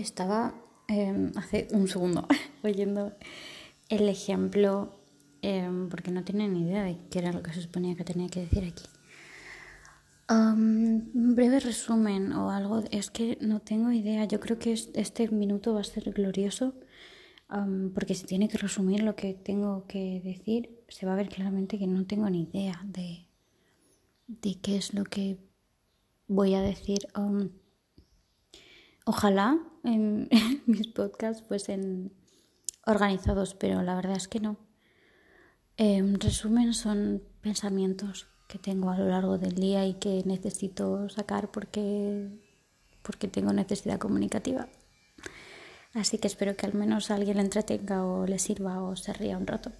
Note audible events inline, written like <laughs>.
estaba em, hace un segundo <laughs> oyendo el ejemplo em, porque no tenía ni idea de qué era lo que se suponía que tenía que decir aquí. un breve resumen o algo, es que no tengo idea. Yo creo que este minuto va a ser glorioso porque si tiene que resumir lo que tengo que decir, se va a ver claramente que no tengo ni idea de, de qué es lo que voy a decir. Ojalá <laughs> en, mis podcasts fuesen organizados, pero la verdad es que no. En resumen, son pensamientos que tengo a lo largo del día y que necesito sacar porque, porque tengo necesidad comunicativa. Así que espero que al menos alguien le entretenga o le sirva o se ría un rato.